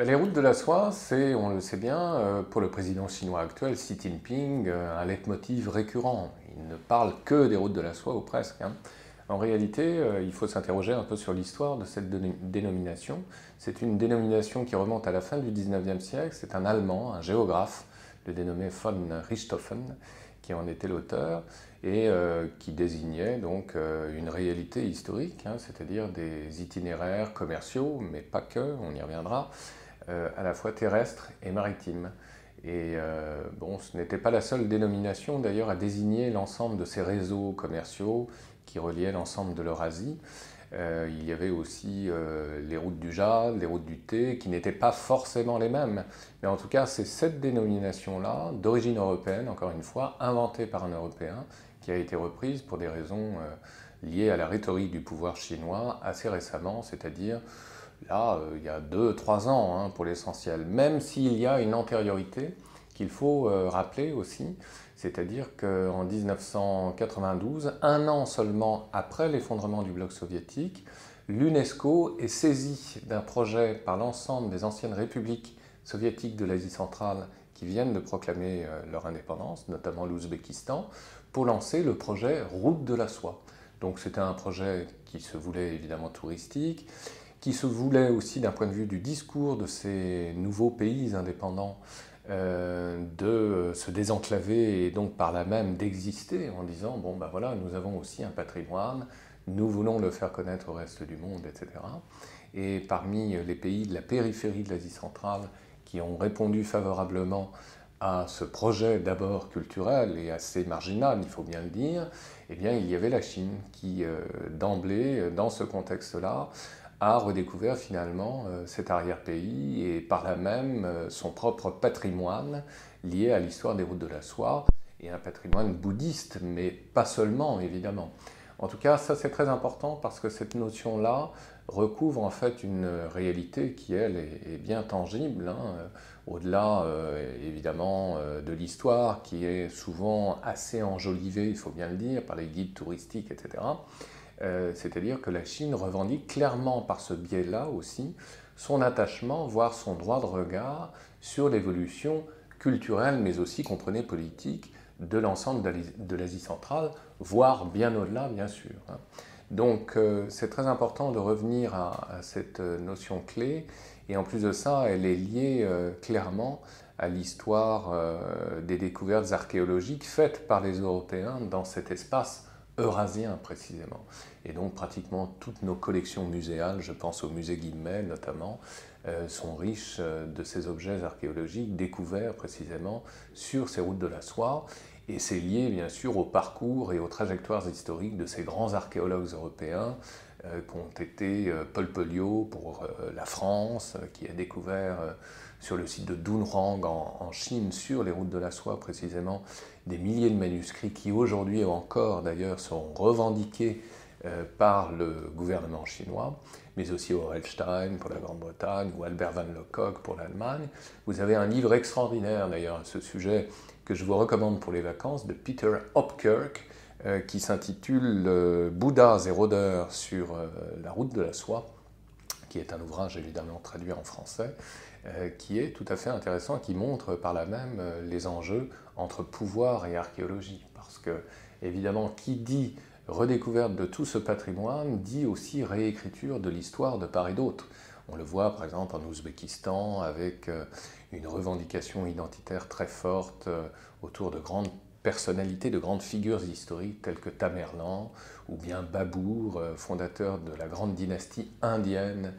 Ben, les routes de la soie, c'est, on le sait bien, euh, pour le président chinois actuel, Xi Jinping, euh, un leitmotiv récurrent. Il ne parle que des routes de la soie, ou presque. Hein. En réalité, euh, il faut s'interroger un peu sur l'histoire de cette dénomination. C'est une dénomination qui remonte à la fin du 19e siècle. C'est un Allemand, un géographe, le dénommé von Richthofen, qui en était l'auteur et qui désignait donc une réalité historique, hein, c'est-à-dire des itinéraires commerciaux, mais pas que, on y reviendra, à la fois terrestres et maritimes. Et bon, ce n'était pas la seule dénomination d'ailleurs à désigner l'ensemble de ces réseaux commerciaux qui reliaient l'ensemble de l'Eurasie. Euh, il y avait aussi euh, les routes du jade, les routes du thé, qui n'étaient pas forcément les mêmes. Mais en tout cas, c'est cette dénomination-là, d'origine européenne, encore une fois, inventée par un Européen, qui a été reprise pour des raisons euh, liées à la rhétorique du pouvoir chinois assez récemment, c'est-à-dire là, il y a 2-3 ans hein, pour l'essentiel, même s'il y a une antériorité qu'il faut rappeler aussi, c'est-à-dire qu'en 1992, un an seulement après l'effondrement du bloc soviétique, l'UNESCO est saisie d'un projet par l'ensemble des anciennes républiques soviétiques de l'Asie centrale qui viennent de proclamer euh, leur indépendance, notamment l'Ouzbékistan, pour lancer le projet Route de la soie. Donc c'était un projet qui se voulait évidemment touristique, qui se voulait aussi d'un point de vue du discours de ces nouveaux pays indépendants euh, de se désenclaver et donc par là même d'exister en disant bon ben voilà nous avons aussi un patrimoine, nous voulons le faire connaître au reste du monde, etc. Et parmi les pays de la périphérie de l'Asie centrale qui ont répondu favorablement à ce projet d'abord culturel et assez marginal, il faut bien le dire, eh bien il y avait la Chine qui euh, d'emblée, dans ce contexte-là, a redécouvert finalement euh, cet arrière-pays et par là même euh, son propre patrimoine lié à l'histoire des routes de la soie et un patrimoine bouddhiste, mais pas seulement évidemment. En tout cas, ça c'est très important parce que cette notion-là recouvre en fait une réalité qui, elle, est, bien tangible, hein, euh, au-delà évidemment de l'histoire qui est souvent assez enjolivée, il faut bien le dire, par les guides touristiques, etc. Euh, c'est-à-dire que la Chine revendique clairement par ce biais-là aussi son attachement, voire son droit de regard sur l'évolution culturelle, mais aussi, comprenez, politique de l'ensemble de l'Asie centrale, voire bien au-delà, bien sûr. Hein. Donc euh, c'est très important de revenir à, cette notion clé, et en plus de ça, elle est liée euh, clairement à l'histoire des découvertes archéologiques faites par les Européens dans cet espace eurasien précisément. Et donc pratiquement toutes nos collections muséales, je pense au musée Guimet notamment, euh, sont riches euh, de ces objets archéologiques découverts précisément sur ces routes de la soie. Et c'est lié bien sûr au parcours et aux trajectoires historiques de ces grands archéologues européens qu'ont été Paul Pelliot pour la France, qui a découvert sur le site de Dunhuang en, Chine, sur les routes de la soie précisément, des milliers de manuscrits qui aujourd'hui encore d'ailleurs sont revendiqués euh, par le gouvernement chinois, mais aussi Orelstein pour la Grande-Bretagne ou Albert van Lecoq pour l'Allemagne. Vous avez un livre extraordinaire d'ailleurs à ce sujet que je vous recommande pour les vacances de Peter Hopkirk euh, qui s'intitule euh, Bouddhas et rôdeurs sur la route de la soie, qui est un ouvrage évidemment traduit en français, qui est tout à fait intéressant et qui montre par là même les enjeux entre pouvoir et archéologie. Parce que, évidemment, qui dit redécouverte de tout ce patrimoine dit aussi réécriture de l'histoire de part et d'autre. On le voit par exemple en Ouzbékistan avec euh, une revendication identitaire très forte euh, autour de grandes personnalités, de grandes figures historiques telles que Tamerlan ou bien Babour, euh, fondateur de la grande dynastie indienne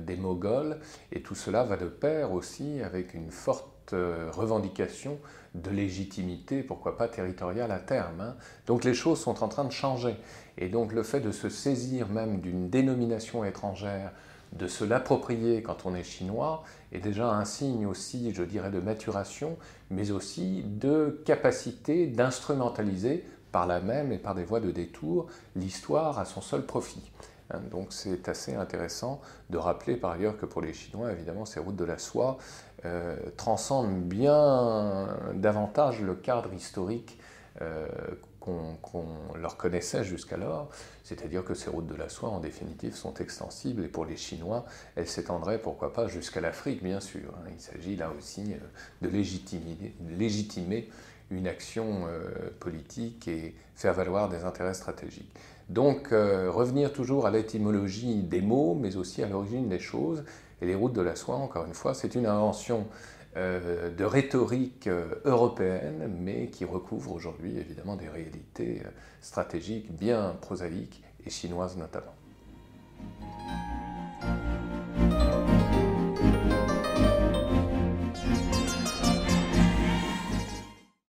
des Moghols. Et tout cela va de pair aussi avec une forte revendication de légitimité, pourquoi pas territoriale à terme. Hein. Donc les choses sont en train de changer. Et donc le fait de se saisir même d'une dénomination étrangère, de se l'approprier quand on est chinois, est déjà un signe aussi, je dirais, de maturation, mais aussi de capacité d'instrumentaliser par la même et par des voies de détour l'histoire à son seul profit. Hein, donc c'est assez intéressant de rappeler par ailleurs que pour les Chinois, évidemment, ces routes de la soie euh, transcendent bien davantage le cadre historique euh, qu'on leur connaissait jusqu'alors, c'est-à-dire que ces routes de la soie, en définitive, sont extensibles, et pour les Chinois, elles s'étendraient, pourquoi pas, jusqu'à l'Afrique, bien sûr. Hein. Il s'agit là aussi de légitimer, une action politique et faire valoir des intérêts stratégiques. Donc, revenir toujours à l'étymologie des mots, mais aussi à l'origine des choses, et les routes de la soie, encore une fois, c'est une invention euh, de rhétorique euh, européenne, mais qui recouvre aujourd'hui évidemment des réalités euh, stratégiques bien prosaïques et chinoises notamment.